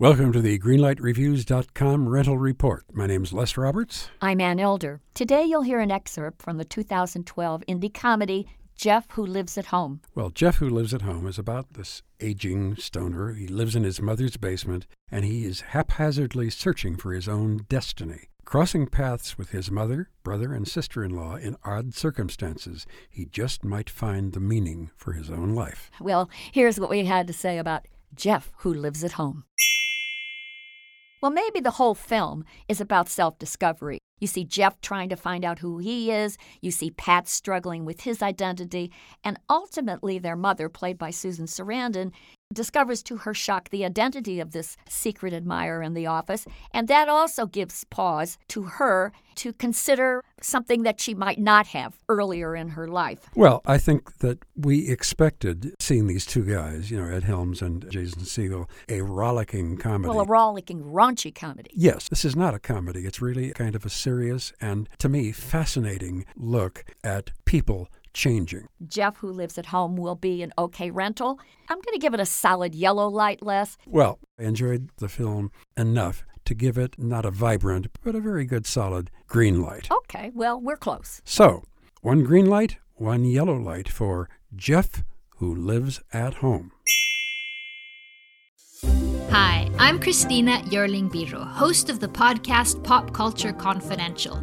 Welcome to the GreenlightReviews.com rental report. My name's Les Roberts. I'm Ann Elder. Today you'll hear an excerpt from the 2012 indie comedy Jeff Who Lives at Home. Well, Jeff Who Lives at Home is about this aging stoner. He lives in his mother's basement and he is haphazardly searching for his own destiny. Crossing paths with his mother, brother, and sister in law in odd circumstances, he just might find the meaning for his own life. Well, here's what we had to say about Jeff Who Lives at Home. Well, maybe the whole film is about self discovery. You see Jeff trying to find out who he is, you see Pat struggling with his identity, and ultimately their mother, played by Susan Sarandon, discovers to her shock the identity of this secret admirer in the office, and that also gives pause to her to consider something that she might not have earlier in her life. Well, I think that we expected seeing these two guys, you know, Ed Helms and Jason Segel, a rollicking comedy. Well, a rollicking, raunchy comedy. Yes, this is not a comedy. It's really kind of a serious and, to me, fascinating look at people changing. Jeff, who lives at home, will be an okay rental. I'm going to give it a solid yellow light, Les. Well, I enjoyed the film enough to give it not a vibrant, but a very good solid green light. Okay, well, we're close. So, one green light, one yellow light for Jeff, who lives at home. Hi, I'm Christina Yerling Biro, host of the podcast Pop Culture Confidential.